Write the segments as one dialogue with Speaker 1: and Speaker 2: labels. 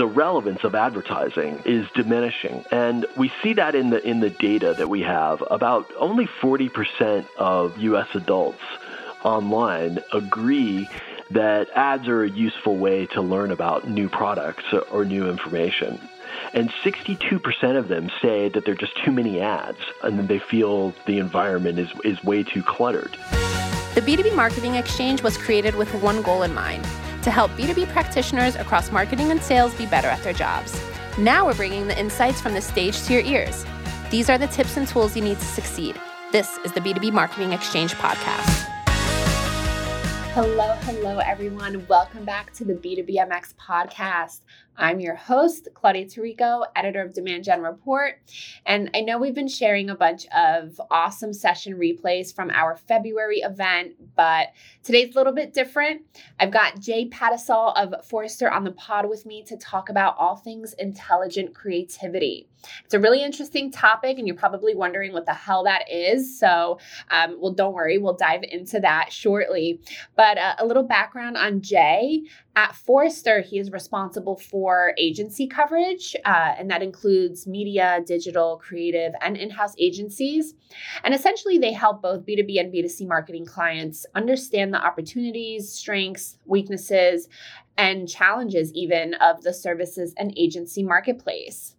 Speaker 1: the relevance of advertising is diminishing. And we see that in the in the data that we have. About only 40% of US adults online agree that ads are a useful way to learn about new products or new information. And 62% of them say that there are just too many ads and then they feel the environment is, is way too cluttered.
Speaker 2: The B2B Marketing Exchange was created with one goal in mind to help B2B practitioners across marketing and sales be better at their jobs. Now we're bringing the insights from the stage to your ears. These are the tips and tools you need to succeed. This is the B2B Marketing Exchange podcast. Hello, hello, everyone. Welcome back to the B2BMX podcast. I'm your host, Klaudia Tirico, editor of Demand Gen Report. And I know we've been sharing a bunch of awesome session replays from our February event, but today's a little bit different. I've got Jay Pattisall of Forrester on the pod with me to talk about all things intelligent creativity. It's a really interesting topic, and you're probably wondering what the hell that is. So, um, well, don't worry, we'll dive into that shortly. But uh, a little background on Jay. At Forrester, he is responsible for agency coverage, uh, and that includes media, digital, creative, and in house agencies. And essentially, they help both B2B and B2C marketing clients understand the opportunities, strengths, weaknesses, and challenges, even of the services and agency marketplace.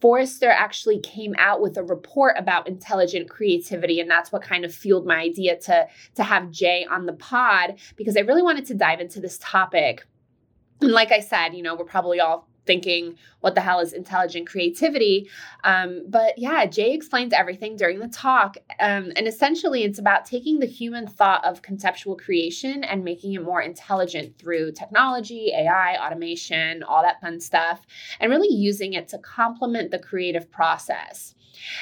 Speaker 2: Forrester actually came out with a report about intelligent creativity, and that's what kind of fueled my idea to, to have Jay on the pod because I really wanted to dive into this topic. And like I said, you know, we're probably all thinking, what the hell is intelligent creativity? Um, but yeah, Jay explains everything during the talk. Um, and essentially, it's about taking the human thought of conceptual creation and making it more intelligent through technology, AI, automation, all that fun stuff, and really using it to complement the creative process.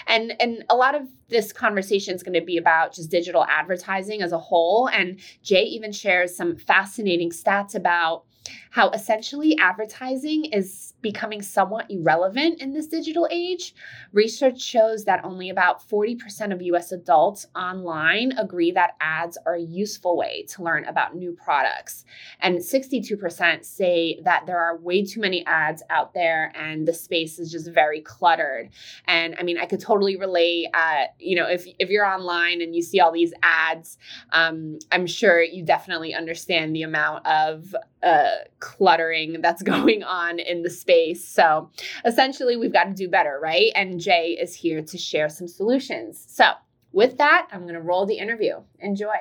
Speaker 2: And and a lot of this conversation is going to be about just digital advertising as a whole. And Jay even shares some fascinating stats about how essentially advertising is becoming somewhat irrelevant in this digital age. Research shows that only about 40% of US adults online agree that ads are a useful way to learn about new products. And 62% say that there are way too many ads out there and the space is just very cluttered. And I mean, I could totally relate. Uh, you know, if, if you're online and you see all these ads, um, I'm sure you definitely understand the amount of uh, cluttering that's going on in the space. So essentially, we've got to do better, right? And Jay is here to share some solutions. So with that, I'm going to roll the interview. Enjoy.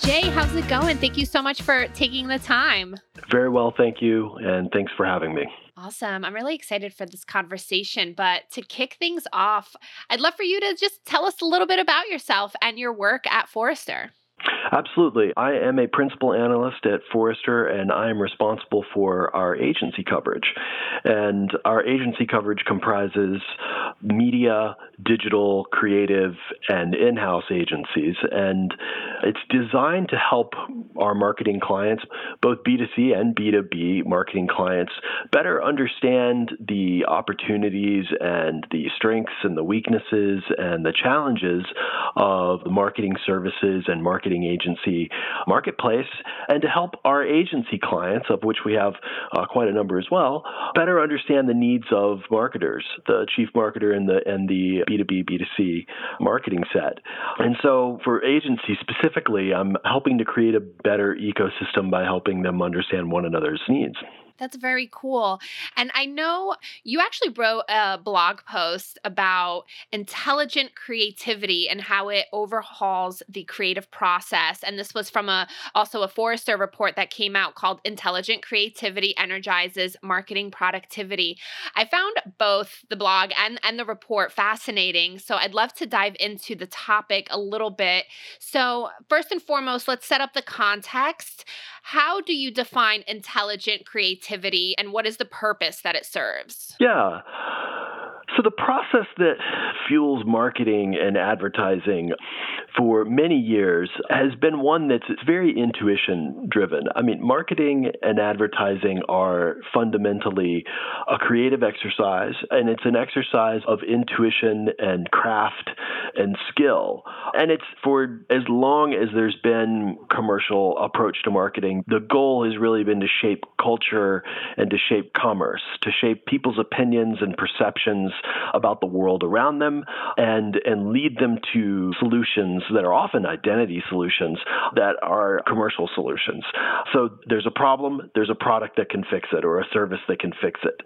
Speaker 2: Jay, how's it going? Thank you so much for taking the time.
Speaker 1: Very well, thank you. And thanks for having me.
Speaker 2: Awesome. I'm really excited for this conversation. But to kick things off, I'd love for you to just tell us a little bit about yourself and your work at Forrester.
Speaker 1: Absolutely. I am a principal analyst at Forrester, and I am responsible for our agency coverage. And our agency coverage comprises media, digital, creative, and in house agencies. And it's designed to help our marketing clients, both B2C and B2B marketing clients, better understand the opportunities and the strengths and the weaknesses and the challenges of the marketing services and marketing agency marketplace, and to help our agency clients, of which we have uh, quite a number as well, better understand the needs of marketers, the chief marketer and the and the B2B B2C marketing set. And so for agencies specifically, I'm helping to create a better ecosystem by helping them understand one another's needs.
Speaker 2: That's very cool. And I know you actually wrote a blog post about intelligent creativity and how it overhauls the creative process. And this was from a also a Forrester report that came out called Intelligent Creativity Energizes Marketing Productivity. I found both the blog and, and the report fascinating. So I'd love to dive into the topic a little bit. So, first and foremost, let's set up the context. How do you define intelligent creativity and what is the purpose that it serves?
Speaker 1: Yeah. So, the process that fuels marketing and advertising for many years has been one that's very intuition driven. I mean, marketing and advertising are fundamentally a creative exercise, and it's an exercise of intuition and craft and skill. And it's for as long as there's been commercial approach to marketing, the goal has really been to shape culture and to shape commerce, to shape people's opinions and perceptions about the world around them and and lead them to solutions that are often identity solutions that are commercial solutions. So there's a problem, there's a product that can fix it or a service that can fix it.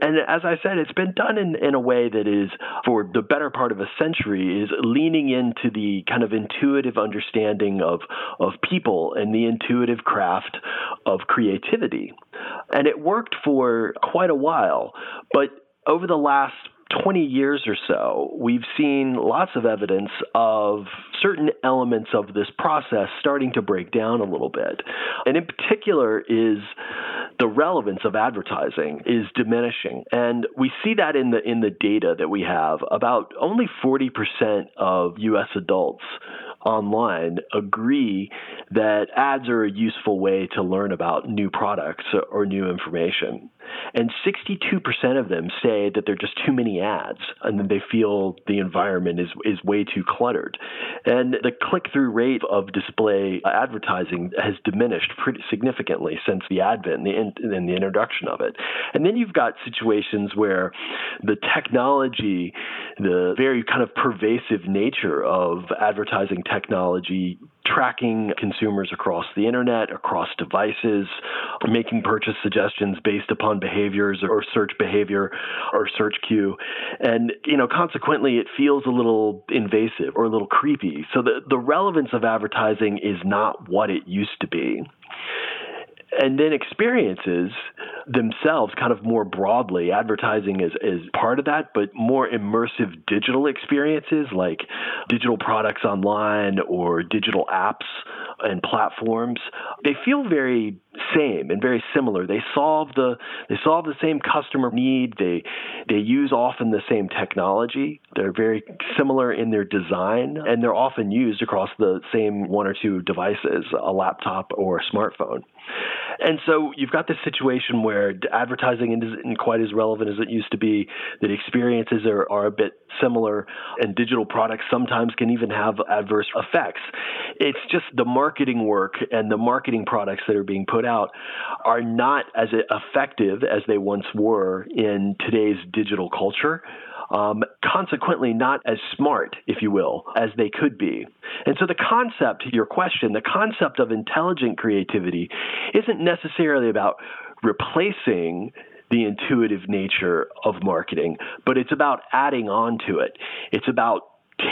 Speaker 1: And as I said, it's been done in, in a way that is for the better part of a century is leaning into the kind of intuitive understanding of of people and the intuitive craft of creativity. And it worked for quite a while, but over the last 20 years or so, we've seen lots of evidence of certain elements of this process starting to break down a little bit. And in particular is the relevance of advertising is diminishing. And we see that in the in the data that we have. About only 40% of US adults online agree that ads are a useful way to learn about new products or new information. And 62% of them say that there are just too many ads and that they feel the environment is, is way too cluttered. And the click through rate of display advertising has diminished pretty significantly since the advent and the, and the introduction of it. And then you've got situations where the technology, the very kind of pervasive nature of advertising technology tracking consumers across the internet, across devices, making purchase suggestions based upon behaviors or search behavior or search queue. And, you know, consequently, it feels a little invasive or a little creepy. So the, the relevance of advertising is not what it used to be and then experiences themselves kind of more broadly. Advertising is, is part of that but more immersive digital experiences like digital products online or digital apps and platforms they feel very same and very similar. They solve the they solve the same customer need. They they use often the same technology. They're very similar in their design and they're often used across the same one or two devices a laptop or a smartphone and so you've got this situation where advertising isn't quite as relevant as it used to be, that experiences are, are a bit similar, and digital products sometimes can even have adverse effects. It's just the marketing work and the marketing products that are being put out are not as effective as they once were in today's digital culture um, consequently not as smart, if you will, as they could be. And so the concept, your question, the concept of intelligent creativity isn't necessarily about replacing the intuitive nature of marketing, but it's about adding on to it. It's about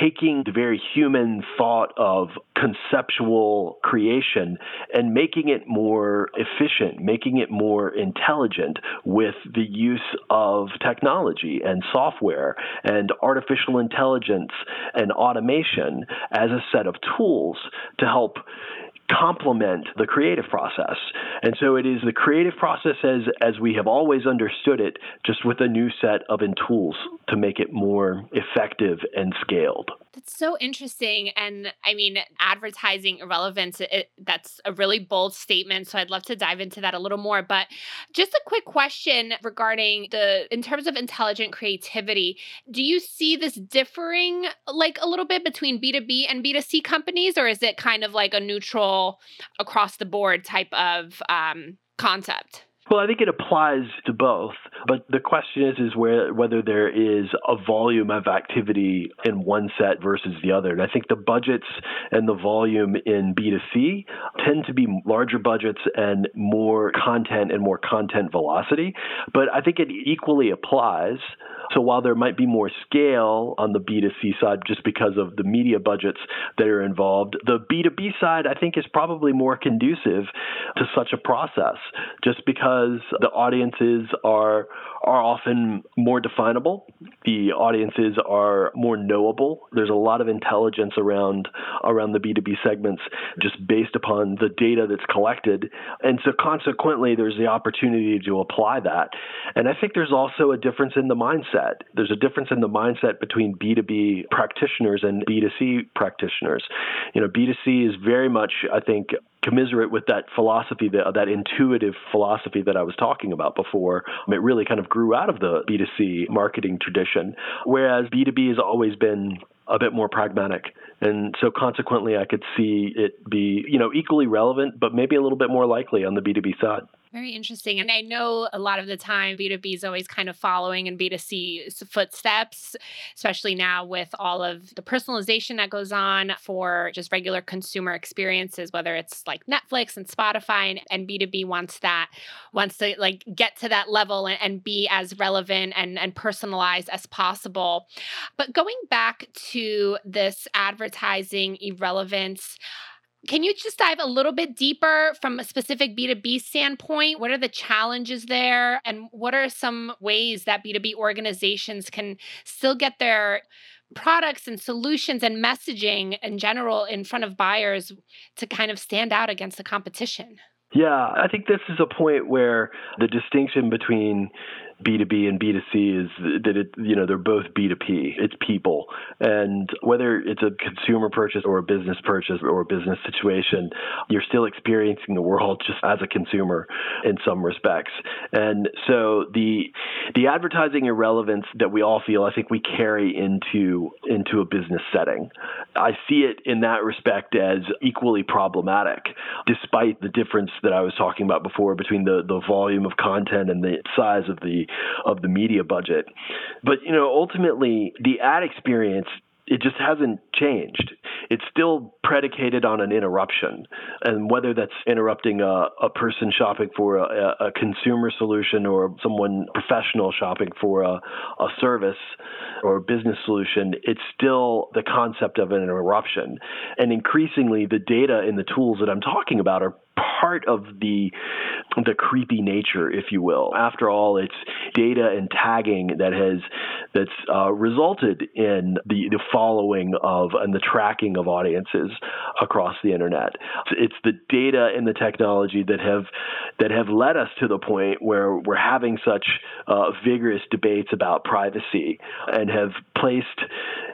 Speaker 1: taking the very human thought of conceptual creation and making it more efficient, making it more intelligent with the use of technology and software and artificial intelligence and automation as a set of tools to help complement the creative process. And so it is the creative process as, as we have always understood it, just with a new set of tools to make it more effective and scaled.
Speaker 2: That's so interesting. And I mean, advertising irrelevance, it, that's a really bold statement. So I'd love to dive into that a little more. But just a quick question regarding the, in terms of intelligent creativity, do you see this differing like a little bit between B2B and B2C companies, or is it kind of like a neutral across the board type of um, concept?
Speaker 1: Well, I think it applies to both, but the question is is where whether there is a volume of activity in one set versus the other. And I think the budgets and the volume in B2C tend to be larger budgets and more content and more content velocity, but I think it equally applies so while there might be more scale on the B2C side just because of the media budgets that are involved, the B2B side I think is probably more conducive to such a process just because the audiences are are often more definable. The audiences are more knowable. There's a lot of intelligence around around the B2B segments just based upon the data that's collected. And so consequently there's the opportunity to apply that. And I think there's also a difference in the mindset mindset. There's a difference in the mindset between B2B practitioners and B2C practitioners. You know, B2C is very much, I think, commiserate with that philosophy, that, uh, that intuitive philosophy that I was talking about before. It really kind of grew out of the B2C marketing tradition, whereas B2B has always been a bit more pragmatic. And so consequently, I could see it be, you know, equally relevant, but maybe a little bit more likely on the B2B side.
Speaker 2: Very interesting. And I know a lot of the time B2B is always kind of following in B2C footsteps, especially now with all of the personalization that goes on for just regular consumer experiences, whether it's like Netflix and Spotify and, and B2B wants that, wants to like get to that level and, and be as relevant and, and personalized as possible. But going back to this advertising irrelevance, can you just dive a little bit deeper from a specific B2B standpoint? What are the challenges there? And what are some ways that B2B organizations can still get their products and solutions and messaging in general in front of buyers to kind of stand out against the competition?
Speaker 1: Yeah, I think this is a point where the distinction between B2B and B2C is that it, you know, they're both B2P. It's people. And whether it's a consumer purchase or a business purchase or a business situation, you're still experiencing the world just as a consumer in some respects. And so the the advertising irrelevance that we all feel, I think we carry into into a business setting. I see it in that respect as equally problematic, despite the difference that I was talking about before between the, the volume of content and the size of the of the media budget. But you know, ultimately, the ad experience it just hasn't changed. It's still predicated on an interruption. And whether that's interrupting a, a person shopping for a, a, consumer solution or someone professional shopping for a, a service or a business solution, it's still the concept of an interruption. And increasingly, the data and the tools that I'm talking about are part of the the creepy nature, if you will. After all, it's data and tagging that has that's uh, resulted in the the following of and the tracking of audiences across the internet. It's the data and the technology that have that have led us to the point where we're having such uh, vigorous debates about privacy and have placed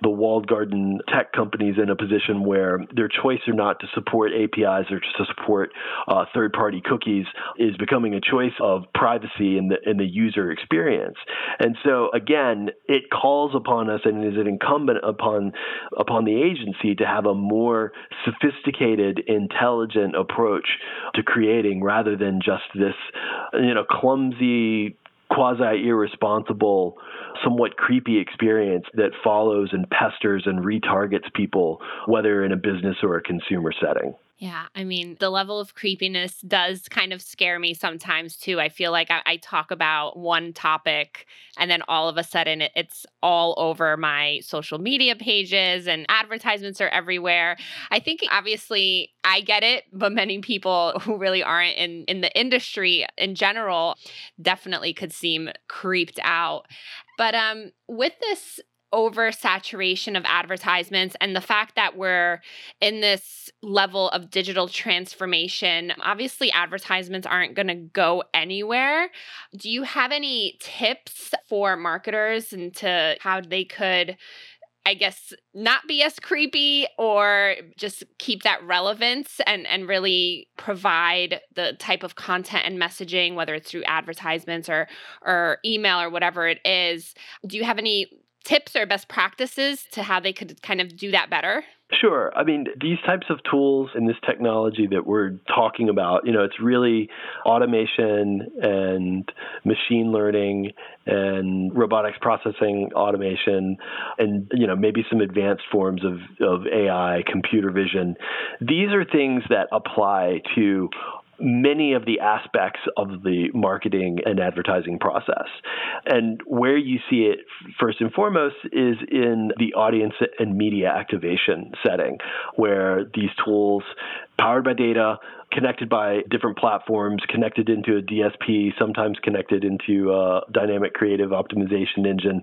Speaker 1: the walled garden tech companies in a position where their choice or not to support APIs or to support uh, third-party cookies is becoming a choice of privacy in the in the user experience. And so again, it calls upon us and is it incumbent upon upon the agency to have a more sophisticated, intelligent approach to creating rather than just this you know clumsy quasi irresponsible, somewhat creepy experience that follows and pesters and retargets people, whether in a business or a consumer setting.
Speaker 2: Yeah, I mean, the level of creepiness does kind of scare me sometimes too. I feel like I, I talk about one topic and then all of a sudden it, it's all over my social media pages and advertisements are everywhere. I think obviously I get it, but many people who really aren't in, in the industry in general definitely could seem creeped out. But um, with this oversaturation of advertisements and the fact that we're in this level of digital transformation, obviously advertisements aren't going to go anywhere. Do you have any tips for marketers into how they could? I guess not be as creepy or just keep that relevance and and really provide the type of content and messaging whether it's through advertisements or or email or whatever it is. Do you have any tips or best practices to how they could kind of do that better?
Speaker 1: Sure. I mean, these types of tools and this technology that we're talking about, you know, it's really automation and machine learning and robotics processing automation and, you know, maybe some advanced forms of, of AI, computer vision. These are things that apply to many of the aspects of the marketing and advertising process. And where you see it first and foremost is in the audience and media activation setting, where these tools powered by data, connected by different platforms, connected into a DSP, sometimes connected into a dynamic creative optimization engine.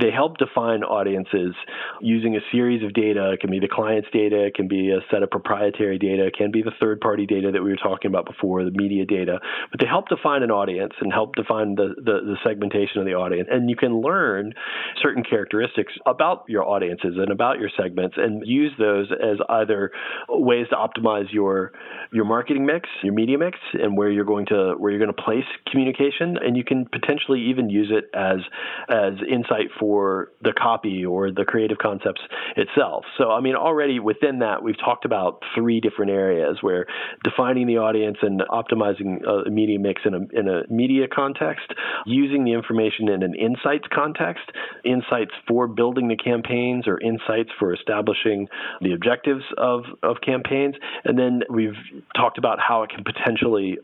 Speaker 1: They help define audiences using a series of data. It can be the client's data, it can be a set of proprietary data, it can be the third party data that we were talking about before, the media data. But they help define an audience and help define the, the, the segmentation of the audience. And you can learn certain characteristics about your audiences and about your segments and use those as either ways to optimize your your marketing mix, your media mix, and where you're going to where you're going to place communication, and you can potentially even use it as as insight for the copy or the creative concepts itself. So I mean, already within that, we've talked about three different areas where defining the audience and optimizing a media mix in a in a media context, using the information in an insights context, insights for building the campaigns or insights for establishing the objectives of of campaigns, and then we've talked about how it can potentially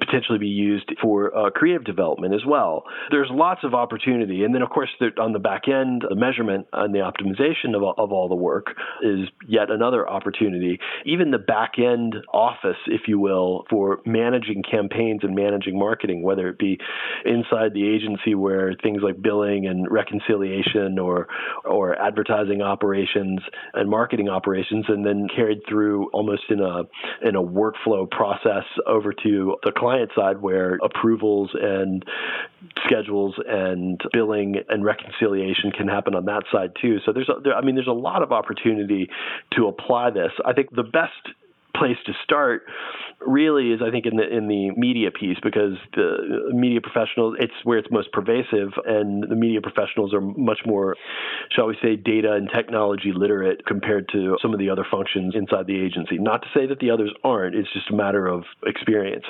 Speaker 1: potentially be used for uh, creative development as well. There's lots of opportunity, and then of course on the back end, the measurement and the optimization of, of all the work is yet another opportunity. Even the back end office, if you will, for managing campaigns and managing marketing, whether it be inside the agency where things like billing and reconciliation or or advertising operations and marketing operations, and then carried through almost in a in a workflow process over to the client side where approvals and schedules and billing and reconciliation can happen on that side too. So there's a, there, I mean there's a lot of opportunity to apply this. I think the best place to start really is I think in the in the media piece because the media professionals it's where it's most pervasive and the media professionals are much more shall we say data and technology literate compared to some of the other functions inside the agency. Not to say that the others aren't it's just a matter of experience.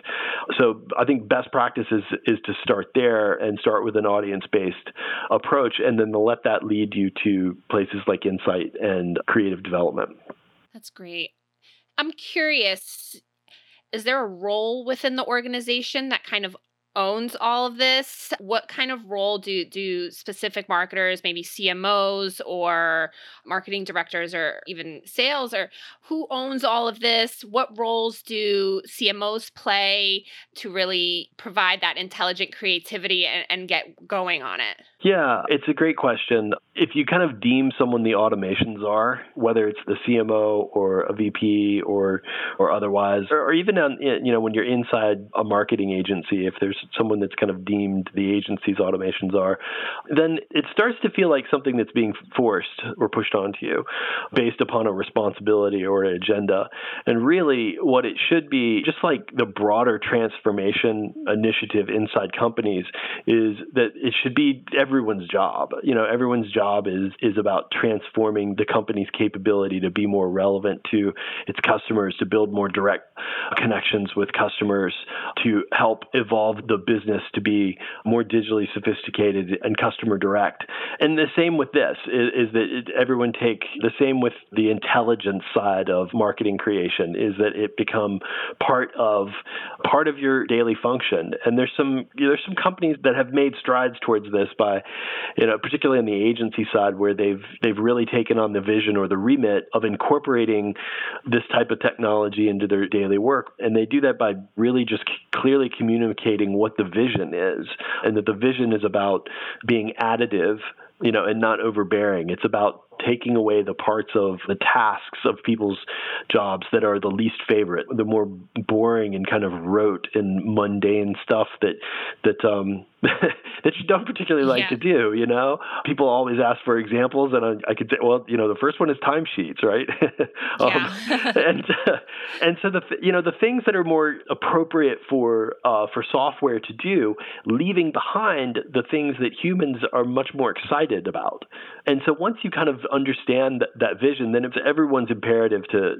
Speaker 1: So I think best practice is is to start there and start with an audience based approach and then let that lead you to places like insight and creative development.
Speaker 2: That's great I'm curious is there a role within the organization that kind of owns all of this what kind of role do do specific marketers maybe cmos or marketing directors or even sales or who owns all of this what roles do cmos play to really provide that intelligent creativity and, and get going on it?
Speaker 1: Yeah it's a great question. If you kind of deem someone the automations are whether it's the cmo or a vp or or otherwise or, or even on you know when you're inside a marketing agency if there's someone that's kind of deemed the agency's automations are, then it starts to feel like something that's being forced or pushed onto you based upon a responsibility or an agenda. And really, what it should be, just like the broader transformation initiative inside companies, is that it should be everyone's job. You know, everyone's job is is about transforming the company's capability to be more relevant to its customers, to build more direct connections with customers, to help evolve the business to be more digitally sophisticated and customer direct. And the same with this is, is that it, everyone take the same with the intelligence side of marketing creation is that it become part of part of your daily function. And there's some there's some companies that have made strides towards this by, you know, particularly on the agency side where they've they've really taken on the vision or the remit of incorporating this type of technology into their daily work. And they do that by really just clearly communicating what the vision is, and that the vision is about being additive, you know, and not overbearing. It's about taking away the parts of the tasks of people's jobs that are the least favorite, the more boring and kind of rote and mundane stuff that that um, that you don't particularly like yeah. to do. You know, people always ask for examples, and I, I could say, well, you know, the first one is timesheets, right?
Speaker 2: um,
Speaker 1: and uh, and so the you know the things that are more appropriate for uh, for software to do, leaving behind the things that humans are much more excited about. And so once you kind of understand that, that vision, then it's everyone's imperative to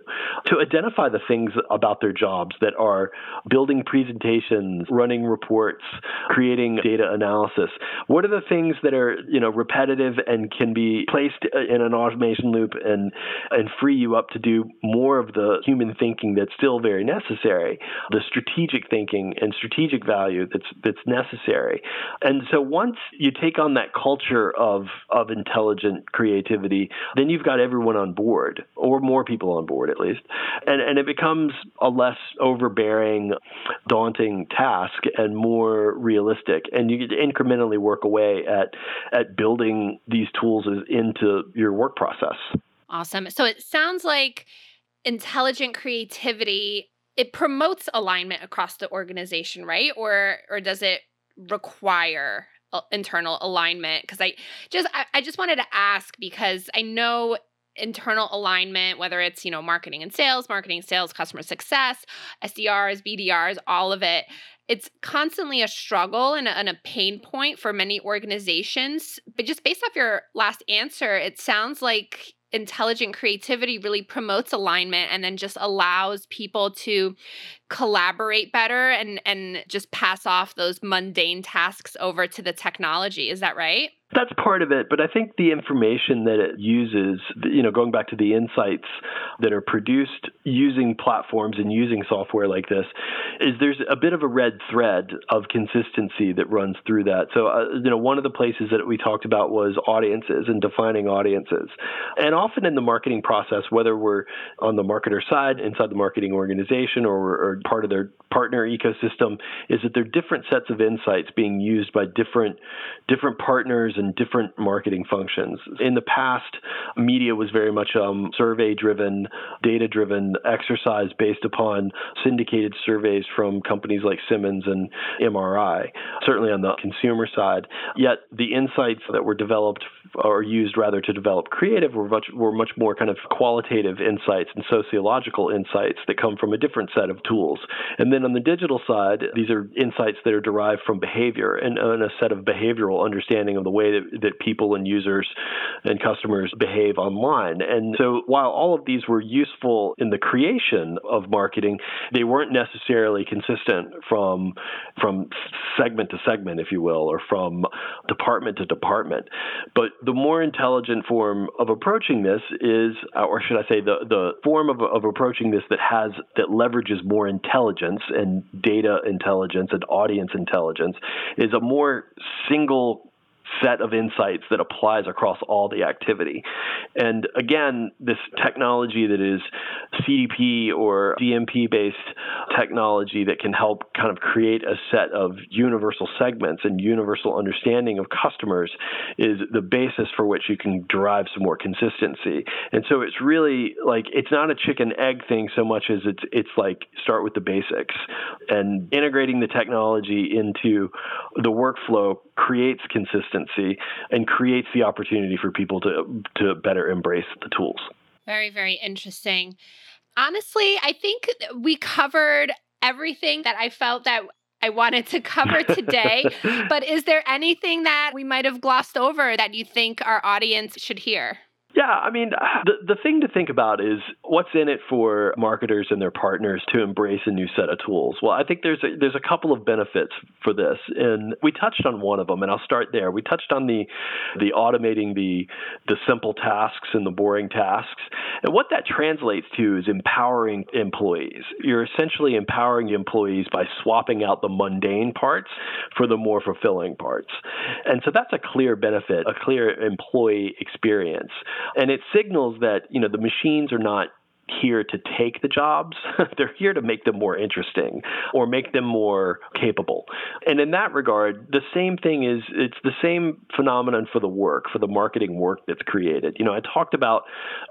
Speaker 1: to identify the things about their jobs that are building presentations, running reports, creating data analysis. What are the things that are you know repetitive and can be placed in an automation loop and and free you up to do more of the human thinking that's still very necessary, the strategic thinking and strategic value that's that's necessary. And so once you take on that culture of of intelligent creativity, then you've got everyone on board, or more people on board at least, and and it becomes a less overbearing, daunting task and more realistic. And you get incrementally work away at at building these tools into your work process.
Speaker 2: Awesome. So it sounds like intelligent creativity it promotes alignment across the organization, right? Or or does it require internal alignment? Because I just I, I just wanted to ask because I know internal alignment, whether it's, you know, marketing and sales, marketing, sales, customer success, SDRs, BDRs, all of it, it's constantly a struggle and a, and a, pain point for many organizations. But just based off your last answer, it sounds like intelligent creativity really promotes alignment and then just allows people to collaborate better and and just pass off those mundane tasks over to the technology. Is that right?
Speaker 1: That's part of it, but I think the information that it uses, you know, going back to the insights that are produced using platforms and using software like this, is there's a bit of a red thread of consistency that runs through that. So, uh, you know, one of the places that we talked about was audiences and defining audiences. And often in the marketing process, whether we're on the marketer side, inside the marketing organization, or, or part of their partner ecosystem, is that there are different sets of insights being used by different different partners and different marketing functions. In the past, media was very much um, survey driven, data driven exercise based upon syndicated surveys from companies like Simmons and MRI, certainly on the consumer side. Yet the insights that were developed or used rather to develop creative were much, were much more kind of qualitative insights and sociological insights that come from a different set of tools. And then on the digital side, these are insights that are derived from behavior and, and a set of behavioral understanding of the way that, that people and users and customers behave online. And so while all of these were useful in the creation of marketing, they weren't necessarily consistent from from segment to segment, if you will, or from department to department. But the more intelligent form of approaching this is, or should I say, the, the form of, of approaching this that has that leverages more intelligence and data intelligence and audience intelligence is a more single set of insights that applies across all the activity. And again, this technology that is CDP or DMP based technology that can help kind of create a set of universal segments and universal understanding of customers is the basis for which you can derive some more consistency. And so it's really like it's not a chicken egg thing so much as it's it's like start with the basics and integrating the technology into the workflow creates consistency and creates the opportunity for people to to better embrace the tools.
Speaker 2: Very very interesting. Honestly, I think we covered everything that I felt that I wanted to cover today. but is there anything that we might have glossed over that you think our audience should hear?
Speaker 1: Yeah, I mean, the the thing to think about is what's in it for marketers and their partners to embrace a new set of tools. Well, I think there's a, there's a couple of benefits for this, and we touched on one of them, and I'll start there. We touched on the the automating the the simple tasks and the boring tasks, and what that translates to is empowering employees. You're essentially empowering employees by swapping out the mundane parts for the more fulfilling parts, and so that's a clear benefit, a clear employee experience and it signals that you know the machines are not here to take the jobs. They're here to make them more interesting or make them more capable. And in that regard, the same thing is it's the same phenomenon for the work, for the marketing work that's created. You know, I talked about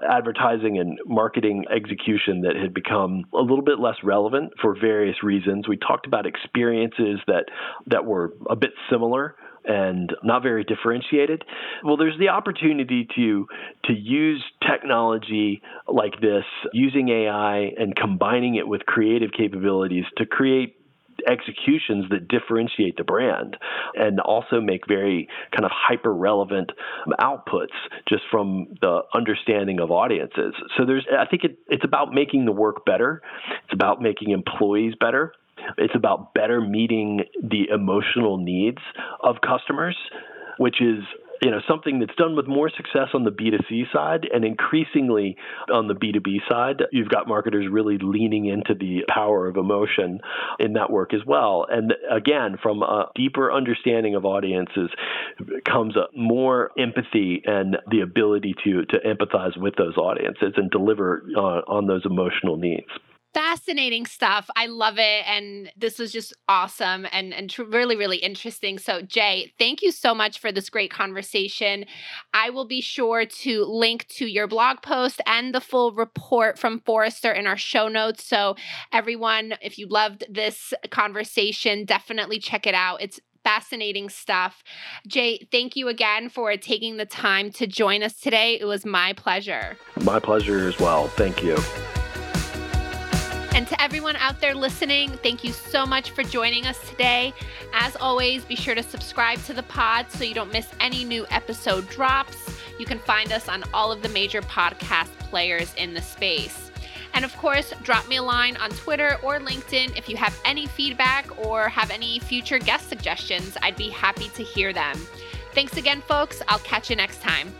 Speaker 1: advertising and marketing execution that had become a little bit less relevant for various reasons. We talked about experiences that that were a bit similar and not very differentiated. Well, there's the opportunity to to use technology like this, using AI and combining it with creative capabilities to create executions that differentiate the brand and also make very kind of hyper relevant outputs just from the understanding of audiences. So there's I think it, it's about making the work better. It's about making employees better It's about better meeting the emotional needs of customers, which is you know something that's done with more success on the B2C side and increasingly on the B2B side. You've got marketers really leaning into the power of emotion in that work as well. And again from a deeper understanding of audiences comes more empathy and the ability to to empathize with those audiences and deliver uh, on those emotional needs
Speaker 2: fascinating stuff. I love it. And this was just awesome and, and tr- really, really interesting. So, Jay, thank you so much for this great conversation. I will be sure to link to your blog post and the full report from Forrester in our show notes. So, everyone, if you loved this conversation, definitely check it out. It's fascinating stuff. Jay, thank you again for taking the time to join us today. It was my pleasure.
Speaker 1: My pleasure as well. Thank you.
Speaker 2: And to everyone out there listening, thank you so much for joining us today. As always, be sure to subscribe to the pod so you don't miss any new episode drops. You can find us on all of the major podcast players in the space. And of course, drop me a line on Twitter or LinkedIn if you have any feedback or have any future guest suggestions. I'd be happy to hear them. Thanks again, folks. I'll catch you next time.